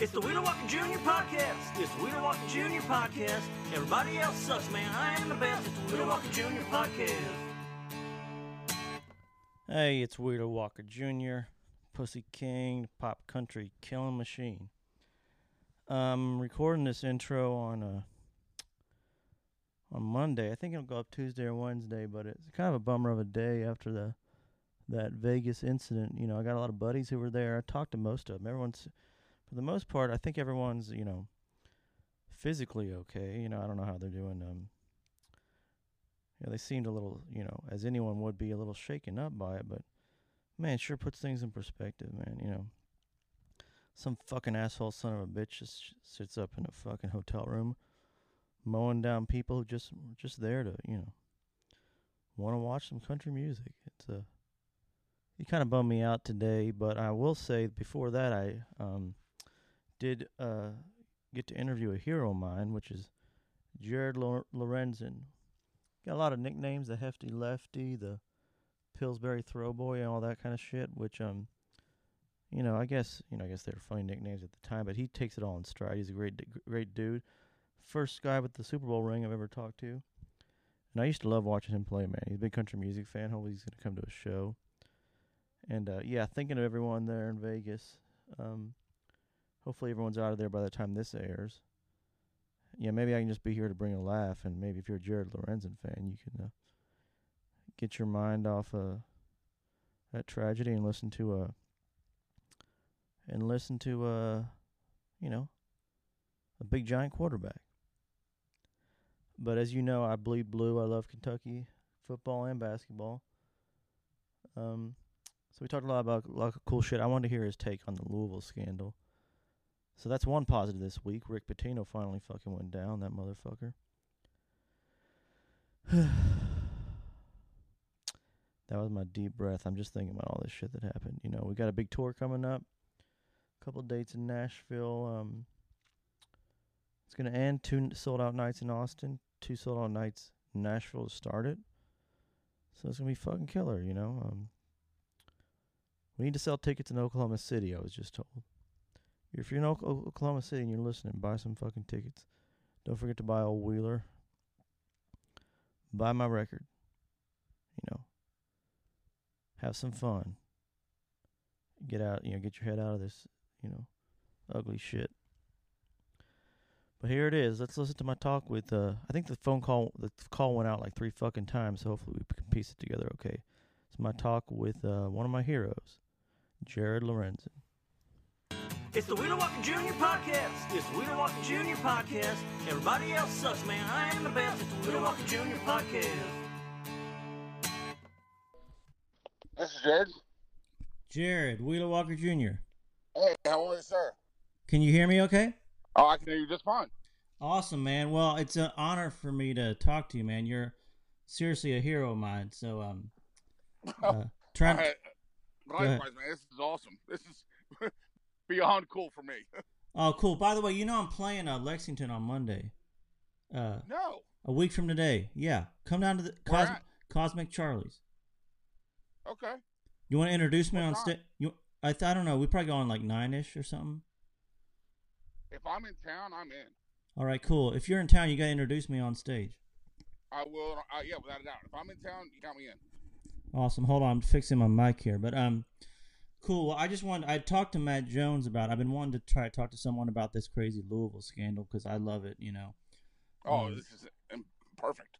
It's the Wheeler Walker Jr. podcast. It's the Wheeler Walker Jr. podcast. Everybody else sucks, man. I am the best. It's the Wheeler Walker Jr. podcast. Hey, it's Wheeler Walker Jr., Pussy King, Pop Country Killing Machine. I'm recording this intro on uh, on Monday. I think it'll go up Tuesday or Wednesday, but it's kind of a bummer of a day after the that Vegas incident. You know, I got a lot of buddies who were there. I talked to most of them. Everyone's, for the most part, I think everyone's you know physically okay. You know, I don't know how they're doing. Um, yeah, they seemed a little, you know, as anyone would be, a little shaken up by it. But man, it sure puts things in perspective, man. You know, some fucking asshole son of a bitch just sits up in a fucking hotel room, mowing down people who just just there to, you know, want to watch some country music. It's a he kind of bummed me out today, but I will say before that I um did uh get to interview a hero of mine, which is Jared Lorenzen. Got a lot of nicknames: the Hefty Lefty, the Pillsbury Throwboy, and all that kind of shit. Which um, you know, I guess you know, I guess they were funny nicknames at the time, but he takes it all in stride. He's a great, great dude. First guy with the Super Bowl ring I've ever talked to, and I used to love watching him play. Man, he's a big country music fan. Hopefully, he's gonna come to a show. And uh, yeah, thinking of everyone there in Vegas. Um, hopefully, everyone's out of there by the time this airs yeah, maybe I can just be here to bring a laugh, and maybe if you're a Jared Lorenzen fan, you can uh, get your mind off uh, that tragedy and listen to uh, and listen to uh, you know, a big giant quarterback. But as you know, I bleed blue. I love Kentucky football and basketball. Um, so we talked a lot about a lot of cool shit. I wanted to hear his take on the Louisville scandal. So that's one positive this week. Rick Pitino finally fucking went down, that motherfucker. that was my deep breath. I'm just thinking about all this shit that happened. You know, we got a big tour coming up. A couple dates in Nashville. Um, it's gonna end two sold out nights in Austin, two sold out nights in Nashville to start it. So it's gonna be fucking killer, you know. Um, we need to sell tickets in Oklahoma City. I was just told. If you're in Oklahoma City and you're listening, buy some fucking tickets. Don't forget to buy old Wheeler. Buy my record. You know. Have some fun. Get out, you know, get your head out of this, you know, ugly shit. But here it is. Let's listen to my talk with uh I think the phone call the call went out like three fucking times, so hopefully we can piece it together okay. It's my talk with uh one of my heroes, Jared Lorenzen. It's the Wheeler Walker Jr. podcast. It's the Wheeler Walker Jr. podcast. Everybody else sucks, man. I am the best. It's the Wheeler Walker Jr. podcast. This is Jared. Jared, Wheeler Walker Jr. Hey, how are you, sir? Can you hear me okay? Oh, I can hear you just fine. Awesome, man. Well, it's an honor for me to talk to you, man. You're seriously a hero of mine. So, um, uh, trying. All right. ahead. Likewise, man. This is awesome. This is beyond cool for me. Oh, cool. By the way, you know I'm playing uh, Lexington on Monday. Uh, no. a week from today. Yeah, come down to the Cos- Cosmic Charlie's. Okay. You want to introduce me What on stage? You, I, th- I don't know. We probably go on like nine ish or something. If I'm in town, I'm in. All right, cool. If you're in town, you gotta introduce me on stage. I will. Uh, yeah, without a doubt. If I'm in town, you got me in. Awesome. Hold on, I'm fixing my mic here. But um, cool. Well, I just wanted. I talked to Matt Jones about. I've been wanting to try to talk to someone about this crazy Louisville scandal because I love it. You know, Oh, Um, this is um, perfect.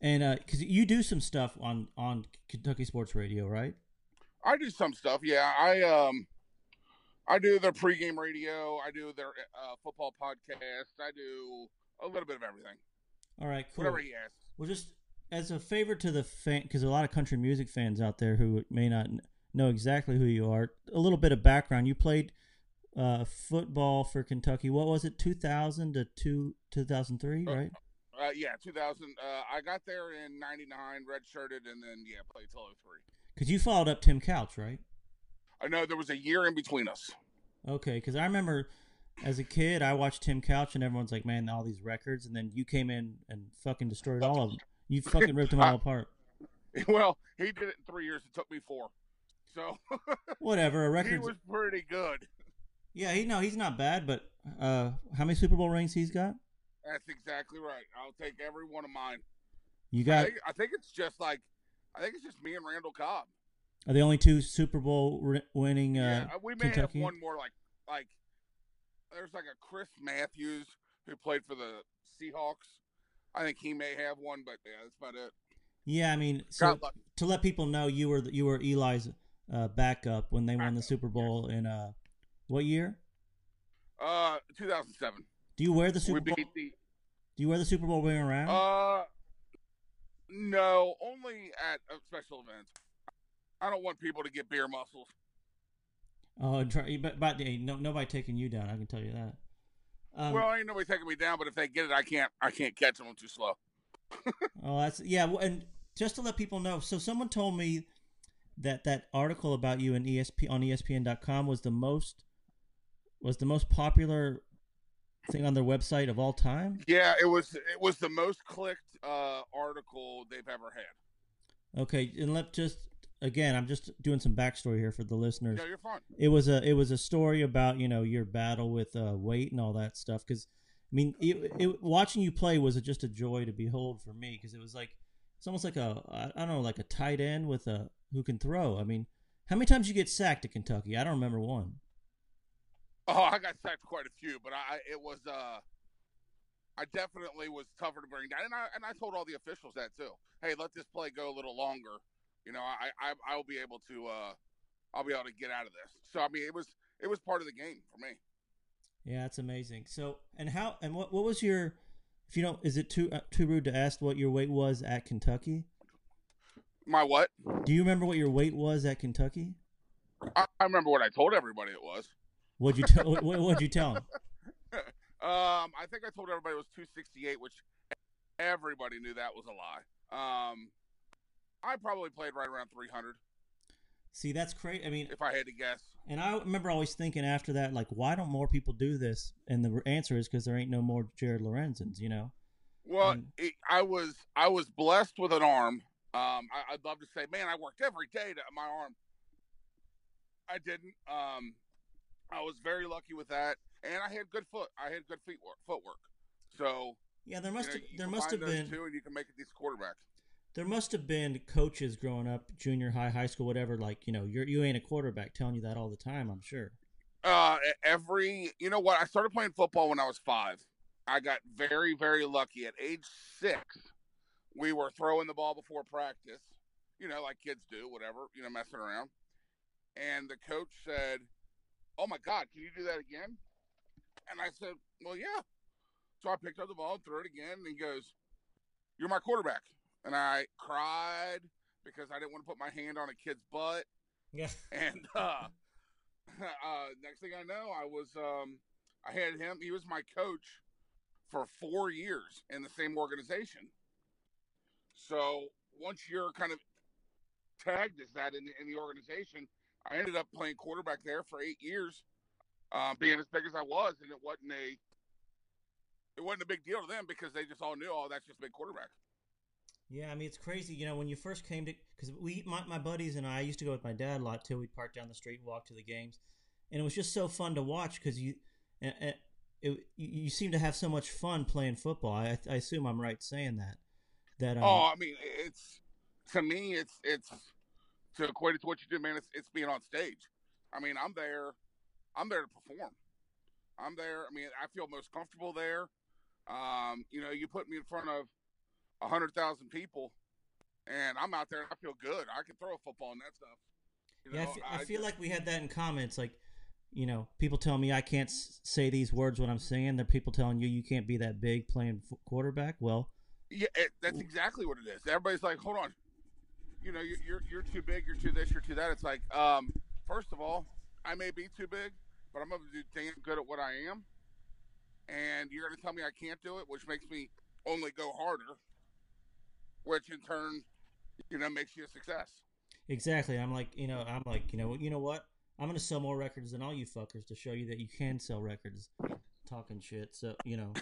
and because you do some stuff on on Kentucky Sports Radio, right? I do some stuff. Yeah, I um, I do their pregame radio. I do their uh, football podcast. I do a little bit of everything. All right, cool. Whatever he asks. Well, just as a favor to the fan, because a lot of country music fans out there who may not know exactly who you are, a little bit of background. You played uh, football for Kentucky. What was it, 2000 to two, 2003, Uh, right? Uh, yeah, 2000. Uh, I got there in '99, redshirted, and then yeah, played till 03. Because you followed up Tim Couch, right? I know there was a year in between us. Okay, because I remember as a kid, I watched Tim Couch, and everyone's like, "Man, all these records," and then you came in and fucking destroyed all of them. You fucking ripped them all apart. well, he did it in three years. It took me four. So Whatever, a record. he was pretty good. Yeah, he no, he's not bad, but uh, how many Super Bowl rings he's got? That's exactly right. I'll take every one of mine. You I got think, I think it's just like, I think it's just me and Randall Cobb. are the only two Super Bowl winning uh, yeah, we may Kentucky? have one more. Like, like there's like a Chris Matthews who played for the Seahawks. I think he may have one, but yeah, that's about it. Yeah, I mean, so to let people know, you were you were Eli's uh, backup when they won the Super Bowl in uh, what year? Uh, 2007. Do you wear the Super Bowl? the. Do you wear the Super Bowl ring around? Uh, no, only at uh, special events. I don't want people to get beer muscles. oh, try, but, but hey, no, nobody taking you down. I can tell you that. Um, well, ain't nobody taking me down, but if they get it, I can't. I can't catch them. I'm too slow. Oh, that's yeah. And just to let people know, so someone told me that that article about you in ESP on ESPN.com was the most was the most popular thing on their website of all time. Yeah, it was. It was the most clicked uh, article they've ever had. Okay, and let just again, I'm just doing some backstory here for the listeners. No, you're fine. It was a it was a story about you know your battle with uh, weight and all that stuff. Because I mean, it, it, watching you play was just a joy to behold for me. Because it was like it's almost like a I don't know like a tight end with a who can throw. I mean, how many times you get sacked at Kentucky? I don't remember one. Oh, I got sacked quite a few, but I it was uh I definitely was tougher to bring down, and I and I told all the officials that too. Hey, let this play go a little longer. You know, I I I'll be able to uh I'll be able to get out of this. So I mean, it was it was part of the game for me. Yeah, that's amazing. So and how and what what was your if you don't is it too uh, too rude to ask what your weight was at Kentucky? My what? Do you remember what your weight was at Kentucky? I, I remember what I told everybody it was. What'd you tell? what, what'd you tell 'em? Um, I think I told everybody it was 268, which everybody knew that was a lie. Um, I probably played right around 300 See, that's crazy. I mean, if I had to guess. And I remember always thinking after that, like, why don't more people do this? And the answer is because there ain't no more Jared Lorenzens, you know? Well, it, I was I was blessed with an arm. Um, I, I'd love to say, man, I worked every day to my arm. I didn't. Um, I was very lucky with that, and I had good foot. I had good feet work, footwork. So Yeah, there you must know, have, there must have been two, and you can make a decent quarterback. there must have been coaches growing up, junior high, high school, whatever. Like, you know, you're you ain't a quarterback, telling you that all the time. I'm sure. Uh, every you know what? I started playing football when I was five. I got very very lucky. At age six, we were throwing the ball before practice. You know, like kids do, whatever. You know, messing around. And the coach said, "Oh my God, can you do that again?" And I said, "Well, yeah." So I picked up the ball and threw it again. And he goes, "You're my quarterback." And I cried because I didn't want to put my hand on a kid's butt. Yeah. And uh, uh, next thing I know, I was um, I had him. He was my coach for four years in the same organization. So once you're kind of tagged as that in, in the organization, I ended up playing quarterback there for eight years, um, being as big as I was, and it wasn't a it wasn't a big deal to them because they just all knew, oh, that's just a big quarterback. Yeah, I mean, it's crazy. You know, when you first came to, because we, my, my buddies and I, I used to go with my dad a lot too. We'd park down the street and walk to the games, and it was just so fun to watch because you, it, you you seem to have so much fun playing football. I, I assume I'm right saying that. That um, Oh, I mean, it's to me, it's it's to equate it to what you do, man. It's it's being on stage. I mean, I'm there, I'm there to perform. I'm there. I mean, I feel most comfortable there. Um, you know, you put me in front of a hundred thousand people, and I'm out there. and I feel good. I can throw a football and that stuff. You Yeah, I know, fe- I feel just- like we had that in comments. Like, you know, people tell me I can't say these words when I'm singing. There are people telling you you can't be that big playing f- quarterback. Well, Yeah, it, that's exactly what it is. Everybody's like, "Hold on, you know, you're, you're you're too big. You're too this. You're too that." It's like, um, first of all, I may be too big, but I'm gonna do damn good at what I am, and you're gonna tell me I can't do it, which makes me only go harder, which in turn, you know, makes you a success. exactly. I'm like, you know, I'm like, you know, you know what? I'm gonna sell more records than all you fuckers to show you that you can sell records. Talking shit. So you know,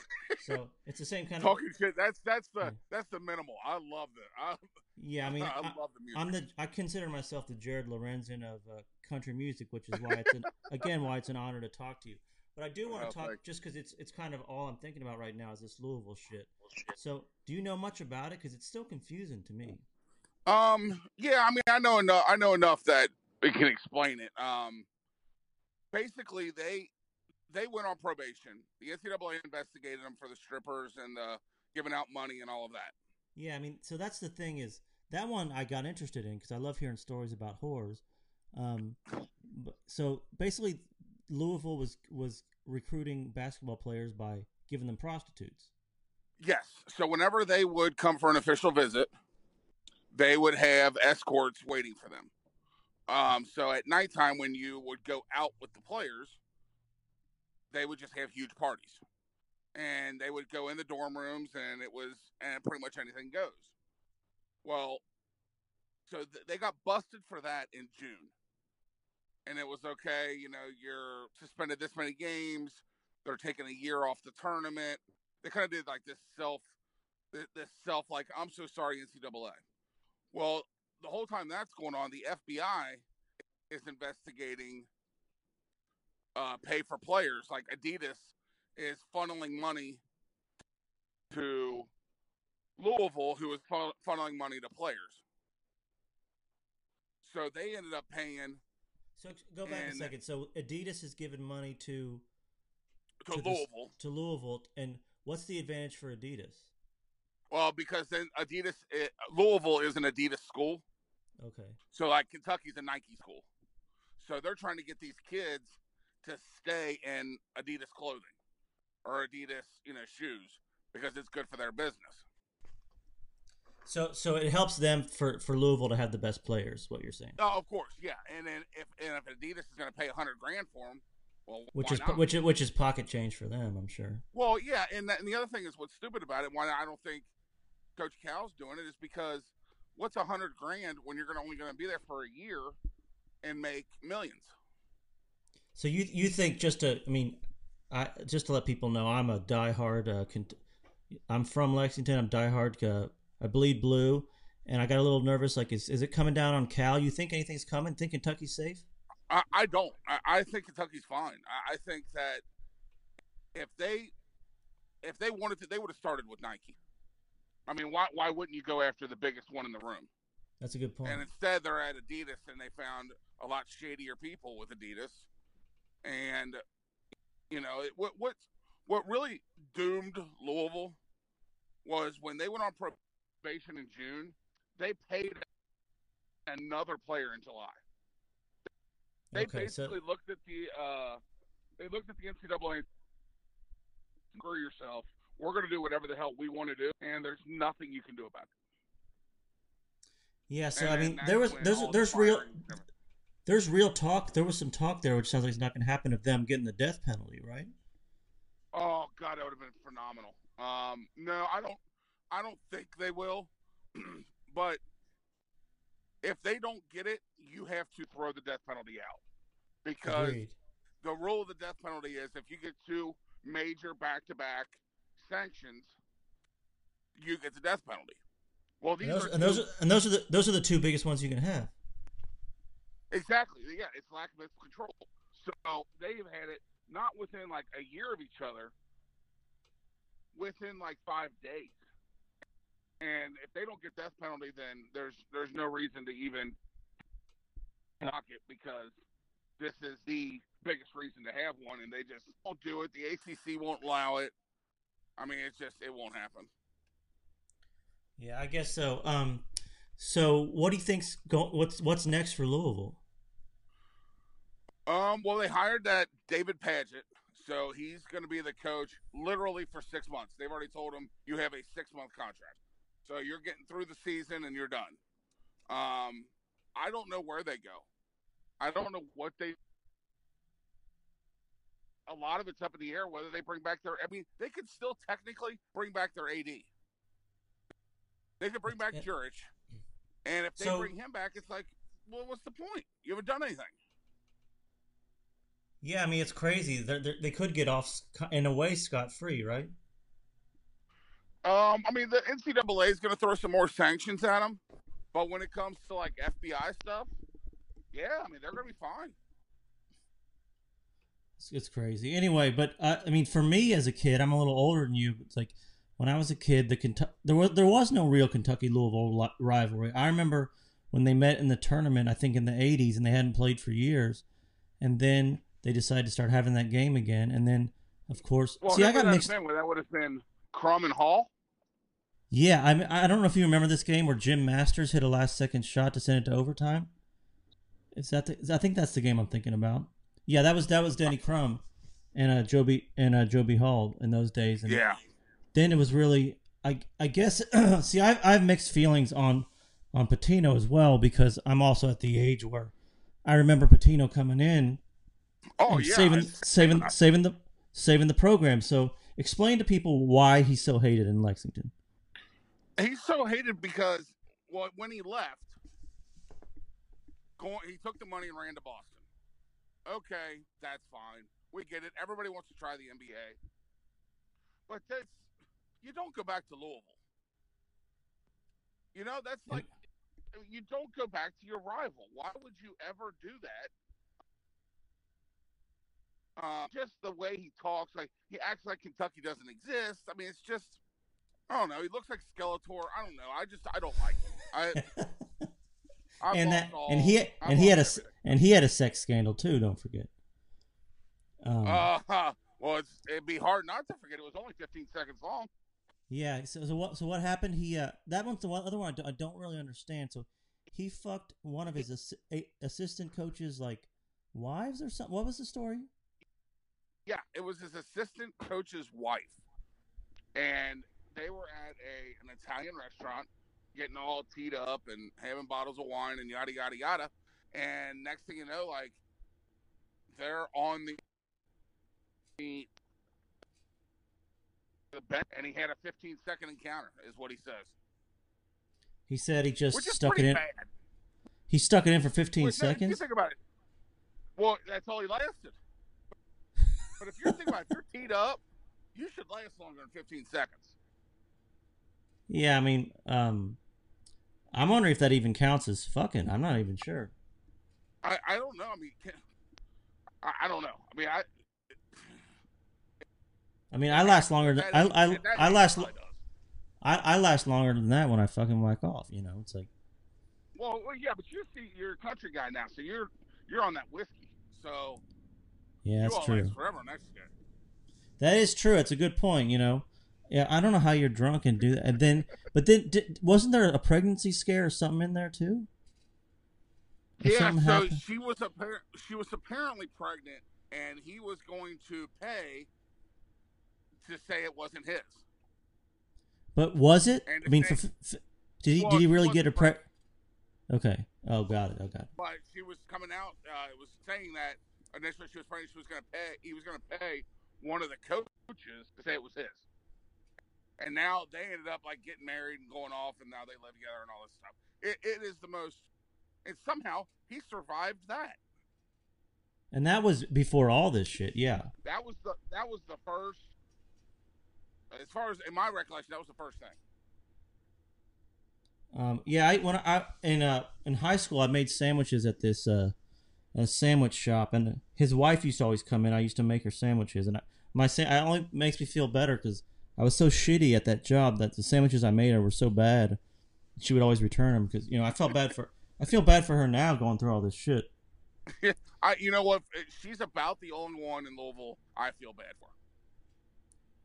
so it's the same kind Talking of talking shit. That's that's the Yeah. that's the minimal. I love that. I, yeah. I mean, I, I, love the music. I'm the I consider myself the Jared Lorenzen of uh, country music, which is why it's an, again why it's an honor to talk to you. But I do want to talk thank just because it's it's kind of all I'm thinking about right now is this Louisville shit. So do you know much about it? Because it's still confusing to me. Um, yeah, I mean, I know enough. I know enough that we can explain it. Um, basically, they they went on probation. The NCAA investigated them for the strippers and the giving out money and all of that. Yeah, I mean, so that's the thing is that one I got interested in because I love hearing stories about whores. Um, so basically, Louisville was was recruiting basketball players by giving them prostitutes. Yes. So whenever they would come for an official visit, they would have escorts waiting for them. Um, so at nighttime, when you would go out with the players, they would just have huge parties, and they would go in the dorm rooms, and it was and pretty much anything goes. Well, so th- they got busted for that in June, and it was okay. You know, you're suspended this many games. They're taking a year off the tournament they kind of did like this self this self like i'm so sorry ncaa well the whole time that's going on the fbi is investigating uh, pay for players like adidas is funneling money to louisville who is fun- funneling money to players so they ended up paying So go back a second. So Adidas has given money to to, To this- louisville to Louisville, and what's the advantage for Adidas? well because then adidas it, louisville is an adidas school Okay, So like Kentucky's a Nike school. So they're trying to get these kids to stay in Adidas clothing or Adidas, you know, shoes because it's good for their business. so so it helps them for for Louisville to have the best players. What you're saying, Oh, of course, yeah. And then if and if Adidas is going to pay a hundred grand for them, well, which is not? which is- which is pocket change for them, I'm sure. well, yeah. And, that, and the other thing is what's stupid about it. Why I don't think Coach Cal's doing it is because what's a hundred grand when you're gonna only going to be there for a year and make millions? So you you think just to I mean, I just to let people know, I'm a diehard. Uh, Kent- I'm from Lexington. I'm diehard. Uh, I bleed blue, and I got a little nervous. Like, is is it coming down on Cal? You think anything's coming? Think Kentucky's safe? I, I don't. I, I think Kentucky's fine. I, I think that if they if they wanted to, they would have started with Nike. I mean, why why wouldn't you go after the biggest one in the room? That's a good point. And instead, they're at Adidas, and they found a lot shadier people with Adidas. And you know, it, what what what really doomed Louisville was when they went on probation in June. They paid another player in July. They okay, so basically looked at the uh, they looked at the NCAA. and Screw yourself. We're going to do whatever the hell we want to do, and there's nothing you can do about it. yeah, so And I mean, there was there's there's real. There's real talk. There was some talk there, which sounds like it's not going to happen of them getting the death penalty, right? Oh God, that would have been phenomenal. Um, no, I don't. I don't think they will. but if they don't get it, you have to throw the death penalty out because Agreed. the rule of the death penalty is if you get two major back-to-back sanctions, you get the death penalty. Well, these And those, are and those are and those are the those are the two biggest ones you can have. Exactly yeah, it's lack of control. So they've had it not within like a year of each other, within like five days. And if they don't get death penalty, then there's there's no reason to even knock it because this is the biggest reason to have one, and they just won't do it. The ACC won't allow it. I mean, it's just it won't happen. Yeah, I guess so. Um, so what do you think's go? What's what's next for Louisville? Um, well, they hired that David Padgett, so he's going to be the coach literally for six months. They've already told him you have a six month contract, so you're getting through the season and you're done. Um, I don't know where they go. I don't know what they. A lot of it's up in the air whether they bring back their. I mean, they could still technically bring back their AD. They could bring back. Jurich, and if they So- bring him back, it's like, well, what's the point? You haven't done anything. Yeah, I mean it's crazy. They're, they're, they could get off in a way scot free, right? Um, I mean, the NCAA is going to throw some more sanctions at them, but when it comes to like FBI stuff, yeah, I mean they're going to be fine. It's, it's crazy. Anyway, but uh, I mean, for me as a kid, I'm a little older than you. It's like when I was a kid, the Kentucky there was there was no real Kentucky Louisville rivalry. I remember when they met in the tournament, I think in the '80s, and they hadn't played for years, and then they decided to start having that game again, and then of course, Well, see, I got that mixed. been? Well, that would have been Crum and Hall. Yeah, I mean, I don't know if you remember this game where Jim Masters hit a last second shot to send it to overtime. Is that the, I think that's the game I'm thinking about. Yeah, that was that was Denny Crum and uh Joe B. and uh Joe B. Hall in those days. And Yeah. then it was really I I guess see I I have mixed feelings on on Pitino as well because I'm also at the age where I remember Pitino coming in Oh yeah. saving saving saving the saving the program. So explain to people why he's so hated in Lexington. He's so hated because well, when he left, going, he took the money and ran to Boston. Okay, that's fine. We get it. Everybody wants to try the NBA, but that's you don't go back to Louisville. You know that's like you don't go back to your rival. Why would you ever do that? Uh, just the way he talks, like he acts like Kentucky doesn't exist. I mean, it's just I don't know. He looks like Skeletor. I don't know. I just I don't like him. I I've and that all- and he I've and he had a and he had a sex scandal too. Don't forget. Um. Uh, well, it's, it'd be hard not to forget. It was only 15 seconds long. yeah. So, so what? So what happened? He uh, that one's the one, other one I don't, I don't really understand. So he fucked one of his a- assistant coaches like wives or something. What was the story? Yeah, it was his assistant coach's wife, and they were at a an Italian restaurant, getting all teed up and having bottles of wine and yada yada yada. And next thing you know, like they're on the the, bench, and he had a 15 second encounter, is what he says, He said he just stuck it in. bad. He stuck it in for 15 Which, no, You seconds. think about it. Well, that's all he lasted. But if you're thinking about it, if you're teed up, you should last longer than 15 seconds. Yeah, I mean, um, I'm wondering if that even counts as fucking. I'm not even sure. I, I don't know. I mean, can, I, I don't know. I mean, I I mean, I last longer than that- I I, I last. I, I last longer than that when I fucking whack off. You know, it's like Well, well, yeah, but you're see, you're a country guy now, so you're you're on that whiskey. So yeah, that's true. forever next year. That is true. It's a good point. You know, yeah, I don't know how you're drunk and do that. And then, but then, did, wasn't there a pregnancy scare or something in there too? Or Yeah, so happened? she was appar- she was apparently pregnant, and he was going to pay to say it wasn't his. But was it? I mean, for, they- did he Well, did he really get a pre? Okay. Oh, got it. Oh, got it. But she was coming out. Uh, it was saying that initially she was pregnant. She was going to pay. He was going to pay one of the coaches to say it was his. And now they ended up like getting married and going off, and now they live together and all this stuff. It, it is the most. And somehow he survived that. And that was before all this shit. Yeah. That was the that was the first. As far as in my recollection, that was the first thing. Um, yeah, I when I in uh in high school I made sandwiches at this uh a sandwich shop, and his wife used to always come in. I used to make her sandwiches, and I, my sa- it only makes me feel better because I was so shitty at that job that the sandwiches I made her were so bad. She would always return them because you know I felt bad for I feel bad for her now going through all this shit. I, you know what? She's about the only one in Louisville I feel bad for.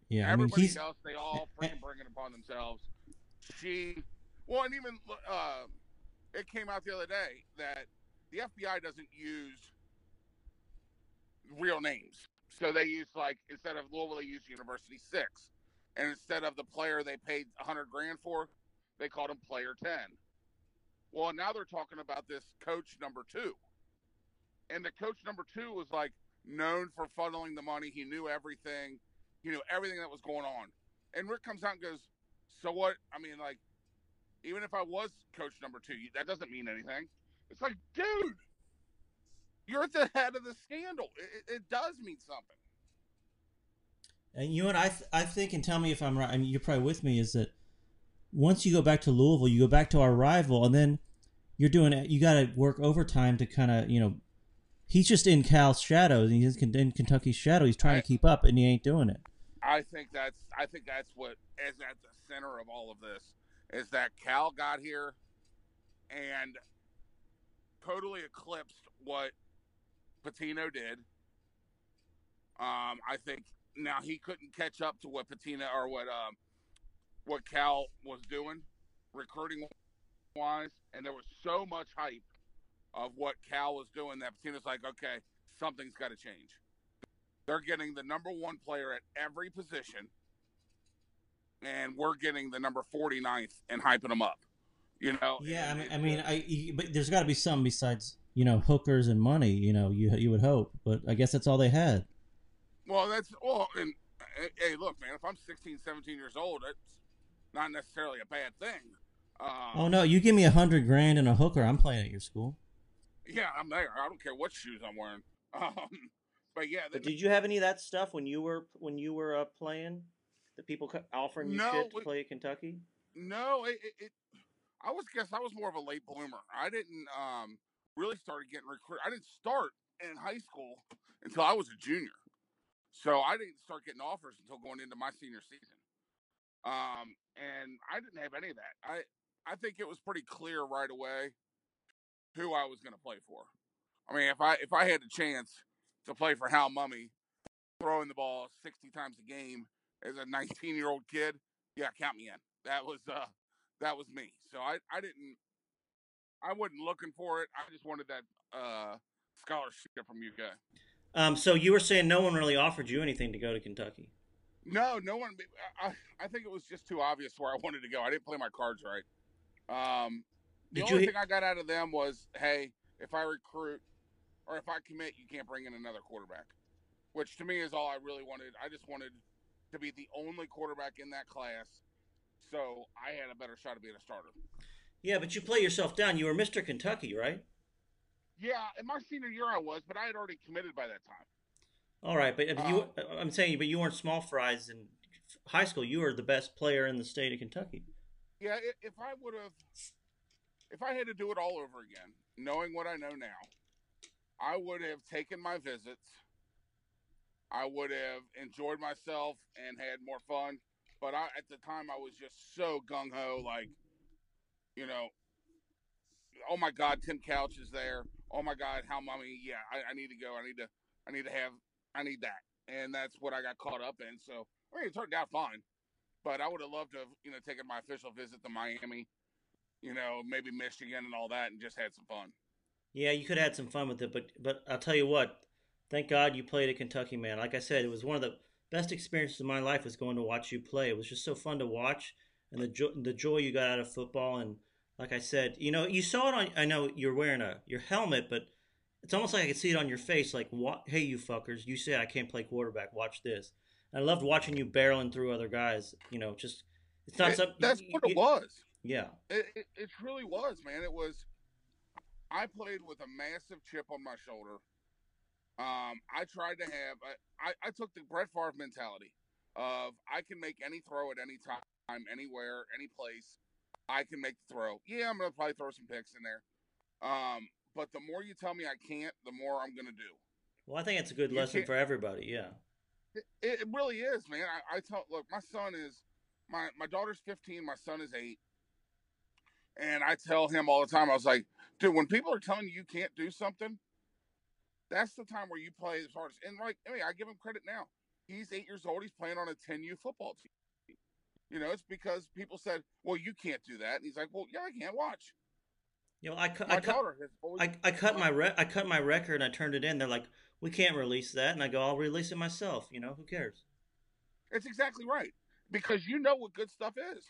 Yeah, I mean Everybody he's else, they all freaking bring it upon themselves. She, well, and even uh, it came out the other day that the FBI doesn't use real names, so they use like instead of Louisville, they use University Six, and instead of the player they paid a hundred grand for, they called him Player Ten. Well, now they're talking about this coach number two, and the coach number two was like known for funneling the money. He knew everything he knew everything that was going on. And Rick comes out and goes, "So what? I mean, like, even if I was coach number two, that doesn't mean anything." It's like, dude, you're at the head of the scandal. It, it does mean something. And you and I, th- I think, and tell me if I'm right. I mean, you're probably with me. Is that once you go back to Louisville, you go back to our rival, and then you're doing it. You got to work overtime to kind of, you know, he's just in Cal's shadow. He's in Kentucky's shadow. He's trying I- to keep up, and he ain't doing it. I think that's I think that's what is at the center of all of this is that Cal got here and totally eclipsed what Pitino did. Um, I think now he couldn't catch up to what Pitino or what um, what Cal was doing, recruiting wise, and there was so much hype of what Cal was doing that Pitino's like, okay, something's got to change. They're getting the number one player at every position, and we're getting the number 49th and hyping them up. You know? Yeah, I mean, it- I mean, I but there's got to be some besides you know hookers and money. You know, you you would hope, but I guess that's all they had. Well, that's well, and uh, hey, look, man, if I'm 16, 17 years old, it's not necessarily a bad thing. Um, Oh no, you give me a hundred grand and a hooker, I'm playing at your school. Yeah, I'm there. I don't care what shoes I'm wearing. Um, but yeah, But did you have any of that stuff when you were when you were uh, playing? The people offering you No, shit to we- play at Kentucky? no, it, it, it. I was guess I was more of a late bloomer. I didn't um really started getting recruited. I didn't start in high school until I was a junior. So I didn't start getting offers until going into my senior season. Um, and I didn't have any of that. I I think it was pretty clear right away who I was going to play for. I mean, if I if I had the chance to play for Hal Mumme, throwing the ball sixty times a game as a nineteen year old kid, yeah, count me in. That was uh that was me. So I I didn't I wasn't looking for it. I just wanted that uh scholarship from UK. Um, so you were saying no one really offered you anything to go to Kentucky. No, no one. I, I think it was just too obvious where I wanted to go. I didn't play my cards right. Um, the Did only thing I got out of them was, hey, if I recruit or if I commit, you can't bring in another quarterback. Which to me is all I really wanted. I just wanted to be the only quarterback in that class, so I had a better shot of being a starter. Yeah, but you play yourself down. You were Mr. Kentucky, right? Yeah, in my senior year I was, but I had already committed by that time. All right, but if you, Uh, I'm saying, but you weren't small fries in high school. You were the best player in the state of Kentucky. Yeah, if I would have, if I had to do it all over again, knowing what I know now, I would have taken my visits. I would have enjoyed myself and had more fun. But I, at the time, I was just so gung ho, like, you know, oh my God, Tim Couch is there. Oh my God, Hal Mumme? Yeah, I, I need to go. I need to, I need to have, I need that, and that's what I got caught up in. So I mean, it turned out fine. But I would have loved to have, you know, taken my official visit to Miami, you know, maybe Michigan and all that, and just had some fun. Yeah, you could have had some fun with it, but but I'll tell you what. Thank God you played at Kentucky, man. Like I said, it was one of the best experiences of my life was going to watch you play. It was just so fun to watch, and the jo- the joy you got out of football. And like I said, you know, you saw it on. I know you're wearing a your helmet, but it's almost like I could see it on your face. Like, what? Hey, you fuckers! You say I can't play quarterback. Watch this. And I loved watching you barreling through other guys. You know, just it's not It- something. that's what it was. Yeah. It, it, it truly was, man. It was. I played with a massive chip on my shoulder. Um, I tried to have. I, I, took the Brett Favre mentality of I can make any throw at any time, anywhere, any place. I can make the throw. Yeah, I'm gonna probably throw some picks in there. Um, but the more you tell me I can't, the more I'm gonna do. Well, I think it's a good You lesson for everybody. Yeah. It, it really is, man. I, I tell look, my son is my my daughter's 15, my son is eight, and I tell him all the time. I was like, dude, when people are telling you you can't do something, that's the time where you play as hard. as And like, I mean, I give him credit now. He's eight years old. He's playing on a 10U football team. You know, it's because people said, "Well, you can't do that," and he's like, "Well, yeah, I can't watch." You know, I cut. My I cut. daughter has always. I, I cut my re- I cut my record and I turned it in. They're like, we can't release that, and I go, I'll release it myself. You know, who cares? It's exactly right because you know what good stuff is.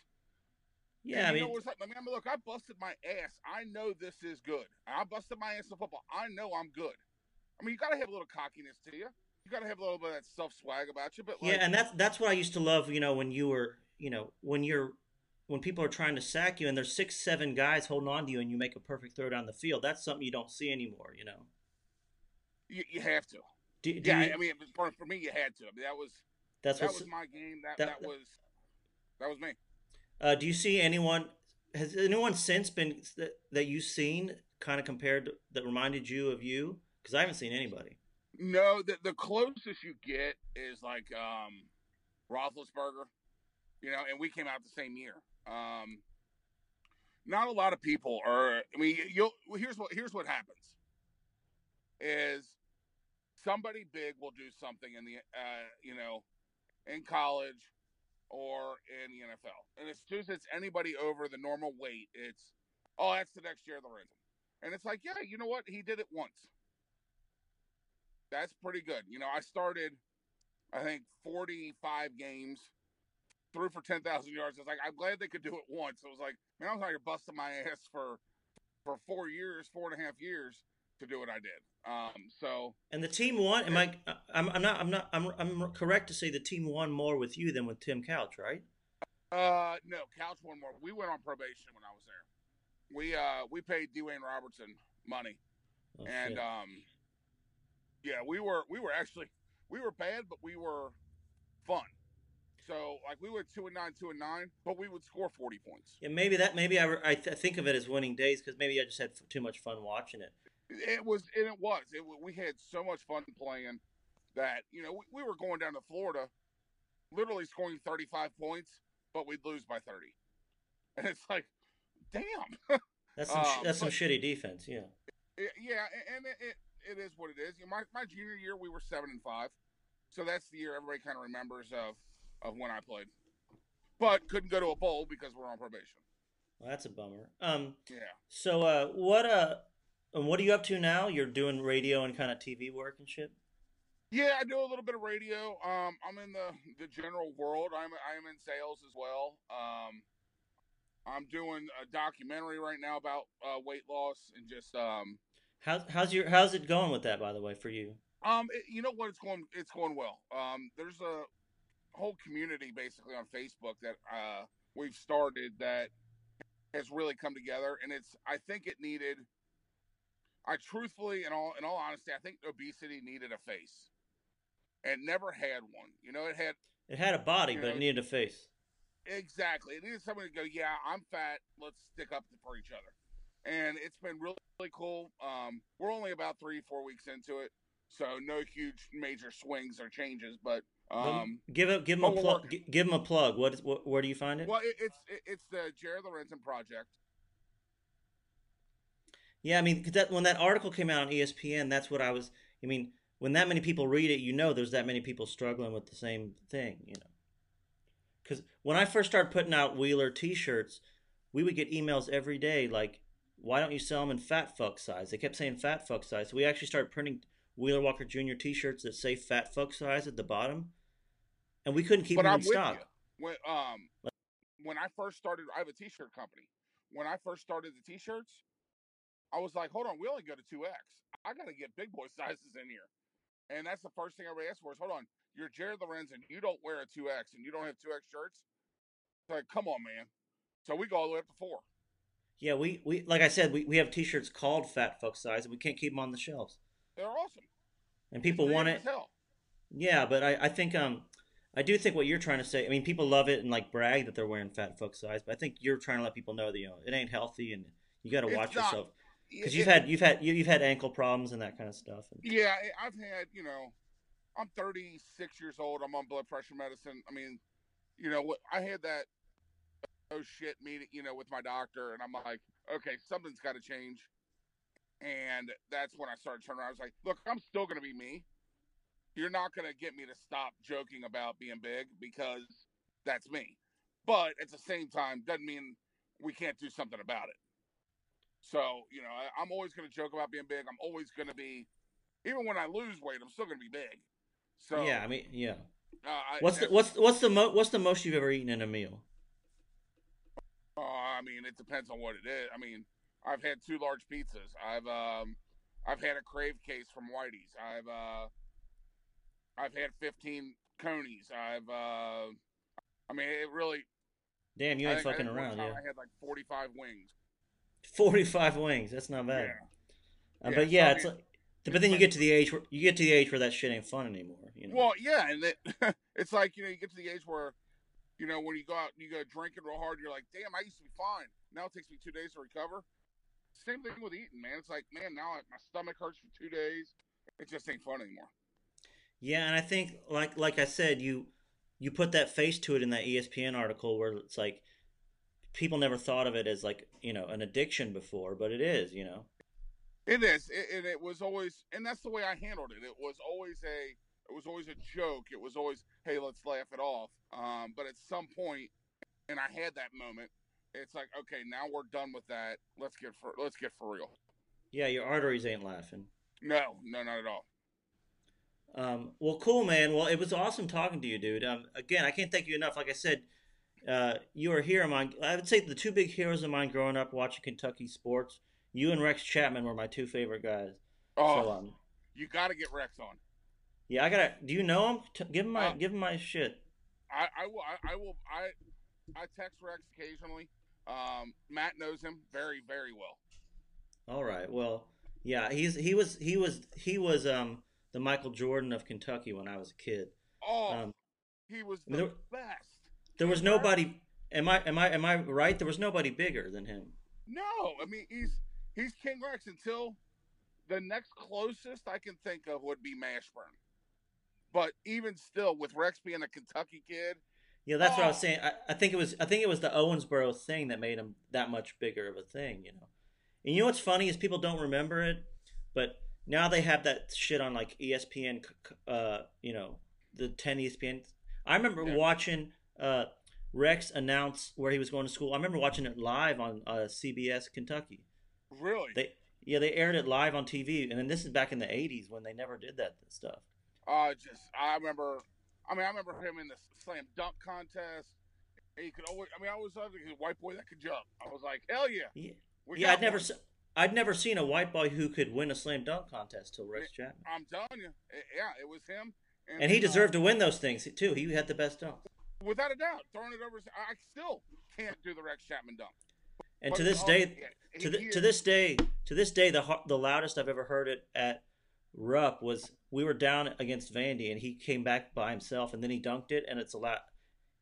Yeah, I mean, know what's up? I mean, look, I busted my ass. I know this is good. I busted my ass in football. I know I'm good. I mean, you got to have a little cockiness to you. You got to have a little bit of that self swag about you. But like, yeah, and that's that's what I used to love. You know, when you were, you know, when you're when people are trying to sack you and there's six, seven guys holding on to you, and you make a perfect throw down the field. That's something you don't see anymore. You know. You, you have to. Do, do yeah, you, I mean, for, for me, you had to. I mean, that was that's that was my game. That that- that, was that was me. Uh, do you see anyone? Has anyone since been that, that you've seen kind of compared to, that reminded you of you? Because I haven't seen anybody. No, the the closest you get is like um Roethlisberger, you know, and we came out the same year. Um, not a lot of people are. I mean, you'll here's what here's what happens is somebody big will do something in the uh, you know in college or in the NFL, and as soon as it's anybody over the normal weight, it's oh that's the next year of the Renton, and it's like yeah, you know what he did it once that's pretty good. You know, I started, I think, 45 games, threw for 10,000 yards. It's like, I'm glad they could do it once. It was like, man, I was out here busting my ass for for four years, four and a half years to do what I did. Um, so And the team won. Am I? I'm, I'm not. I'm not. I'm, I'm correct to say the team won more with you than with Tim Couch, right? uh, no, Couch won more. We went on probation when I was there. We uh we paid Dewayne Robertson money, Oh, and shit. um, yeah, we were we were actually we were bad, but we were fun. So like we went two and nine, two and nine, but we would score forty points. yeah, maybe that. Maybe I, I th- think of it as winning days because maybe I just had f- too much fun watching it. It was and it was. It, we had so much fun playing that you know we, we were going down to Florida, literally scoring thirty five points, but we'd lose by thirty, and it's like, damn. That's some. Um, that's some but- shitty defense. Yeah. It- yeah, and it, it, is what it is. You know, my my junior year we were seven and five, so that's the year everybody kind of remembers of of when I played, but couldn't go to a bowl because we're on probation. Well, that's a bummer. Um. Yeah. So, uh, what uh, and what are you up to now? You're doing radio and kind of TV work and shit. Yeah, I do a little bit of radio. Um, I'm in the the general world. I'm I'm in sales as well. Um, I'm doing a documentary right now about uh, weight loss and just um How's how's your how's it going with that? By the way, for you. um it- you know what it's going it's going well. Um, there's a whole community basically on Facebook that uh we've started that has really come together, and it's I think it needed. I truthfully, in all in all honesty, I think obesity needed a face. and never had one. You know, it had It had a body, but know, it needed a face. Exactly. It needed somebody to go, yeah, I'm fat. Let's stick up for each other. And it's been really, really cool. Um, we're only about three, four weeks into it, so no huge major swings or changes. But um, give it, give him a plug. Give him a plug. What, is, what? Where do you find it? well, it, it's it, it's the Jared Lorenzen project. Yeah, I mean, 'cause that when that article came out on ESPN, that's what I was. I mean, when that many people read it, you know, there's that many people struggling with the same thing. You know, because when I first started putting out Wheeler T-shirts, we would get emails every day like, "Why don't you sell them in fat fuck size?" They kept saying fat fuck size, so we actually started printing Wheeler Walker Jr. T-shirts that say fat fuck size at the bottom, and we couldn't keep but them I'm in with stock. you. When um when I first started, I have a T-shirt company. When I first started the T-shirts, I was like, hold on, we only go to two X. I got to get big boy sizes in here. And that's the first thing everybody asked for is, hold on, you're Jared Lorenzen you don't wear a two X, and you don't have two X shirts. It's like, come on, man. So we go all the way up to four. Yeah, we, we like I said, we, we have T-shirts called fat fuck size, and we can't keep them on the shelves, They're awesome. and people want it. Yeah, but I, I think um I do think what you're trying to say. I mean, people love it and like brag that they're wearing fat fuck size, but I think you're trying to let people know that you know it ain't healthy and you got to watch not. yourself because you've had you've had you, you've had ankle problems and that kind of stuff. And, Yeah, I've had, you know, I'm 36 years old. I'm on blood pressure medicine. I mean, you know, what I had that oh shit meeting, you know, with my doctor, and I'm like, okay, something's got to change. And that's when I started turning around. I was like, look, I'm still going to be me. You're not going to get me to stop joking about being big because that's me. But at the same time, doesn't mean we can't do something about it. So, you know, I, I'm always going to joke about being big. I'm always going to be, even when I lose weight, I'm still going to be big. So, yeah, I mean, yeah. uh, I, What's the what's what's the mo- what's the most you've ever eaten in a meal? I mean, it depends on what it is. I mean, I've had two large pizzas. I've um, I've had a crave case from Whitey's. I've uh, I've had 15 conies. I've uh, I mean, it really. Damn, you ain't I fucking one around, yeah. I had like 45 wings. Forty five wings. That's not bad. Yeah. Uh, Yeah, but yeah, so I it's like But then you get to the age where you get to the age where that shit ain't fun anymore. You know. Well, yeah, and it, it's like you know you get to the age where, you know, when you go out and you go drinking real hard, you're like, damn, I used to be fine. Now it takes me two days to recover. Same thing with eating, man. It's like, man, now my stomach hurts for two days. It just ain't fun anymore. Yeah, and I think like like I said, you you put that face to it in that ESPN article where it's like people never thought of it as like you know an addiction before, but it is. You know. It is, it, and it was always, and that's the way I handled it. It was always a, it was always a joke. It was always, hey, let's laugh it off. Um, but at some point, and I had that moment. It's like, okay, now we're done with that. Let's get for, let's get for real. Yeah, your arteries ain't laughing. No, no, not at all. Um, well, cool, man. Well, it was awesome talking to you, dude. Um, again, I can't thank you enough. Like I said, uh, you are a hero of mine. I would say the two big heroes of mine growing up watching Kentucky sports. You and Rex Chapman were my two favorite guys. Oh, So, um, you got to get Rex on. Yeah, I gotta. Do you know him? T- give him my Uh, give him my shit. I, I will, I, I will, I, I text Rex occasionally. Um, Matt knows him very, very well. All right. Well, yeah, he's he was he was he was um the Michael Jordan of Kentucky when I was a kid. Oh, Um, he was the there- best. There was nobody. Am I am I am I right? There was nobody bigger than him. No, I mean he's he's King Rex until the next closest I can think of would be Mashburn. But even still, with Rex being a Kentucky kid, Yeah, that's what I was Oh. saying. I, I think it was I think it was the Owensboro thing that made him that much bigger of a thing, you know. And you know what's funny is people don't remember it, but now they have that shit on like ESPN, uh, you know, the 10 ESPN. I remember Yeah. watching uh, Rex announce where he was going to school. I remember watching it live on uh, CBS Kentucky. really, They yeah, they aired it live on TV, and then this is back in the '80s when they never did that stuff. Uh, just I remember. I mean, I remember him in the slam dunk contest. He could always. I mean, I was like a white boy that could jump. I was like, hell yeah. Yeah, yeah I'd never, se- I'd never seen a white boy who could win a slam dunk contest till Rex Chapman, I'm telling you, eh, yeah, it was him. and he then, uh, deserved to win those things too. He had the best dunks. without a doubt, throwing it over. I still can't do the Rex Chapman dunk. And But to this oh, day, to the, to this day, to this day, the the loudest I've ever heard it at Rupp was we were down against Vandy, and he came back by himself, and then he dunked it, and it's a lot.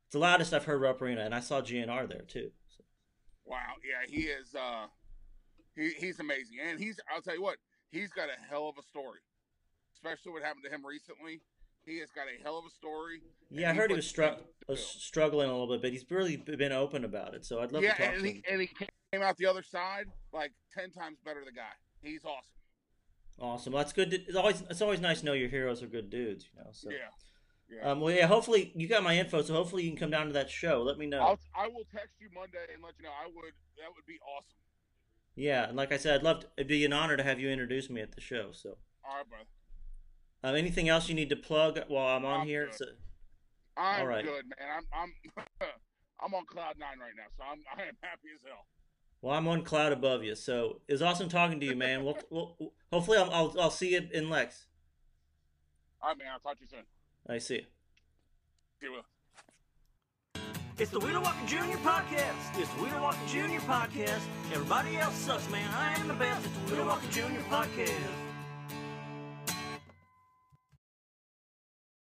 It's the loudest I've heard Rupp Arena, and I saw GNR there too. So, Wow, yeah, he is. uh he, He's amazing, and he's. I'll tell you what, he's got a hell of a story, especially what happened to him recently. He has got a hell of a story. yeah, I heard he was, to was struggling a little bit, but he's really been open about it. So I'd love yeah, to talk and to he, him. and he came out the other side like ten times better. The guy, he's awesome. Awesome. Well, that's good. To, it's always it's always nice to know your heroes are good dudes. You know. So. Yeah, yeah. Um, well, yeah. Hopefully, you got my info, so hopefully you can come down to that show. Let me know. I'll, I will text you Monday and let you know. I would. That would be awesome. Yeah, and like I said, I'd love. To, it'd be an honor to have you introduce me at the show. So, All right, brother. um, anything else you need to plug while I'm on I'm here? good. So, I'm All right. good, man. I'm I'm I'm on cloud nine right now, so I'm I am happy as hell. Well, I'm one cloud above you. So it was awesome talking to you, man. We'll, we'll hopefully I'll, I'll I'll see you in Lex. All right, man. I'll talk to you soon. I see you. See you. Will. It's the Wheeler Walker Jr. Podcast. It's the Wheeler Walker Jr. Podcast. Everybody else sucks, man. I am the best. It's the Wheeler Walker Jr. Podcast.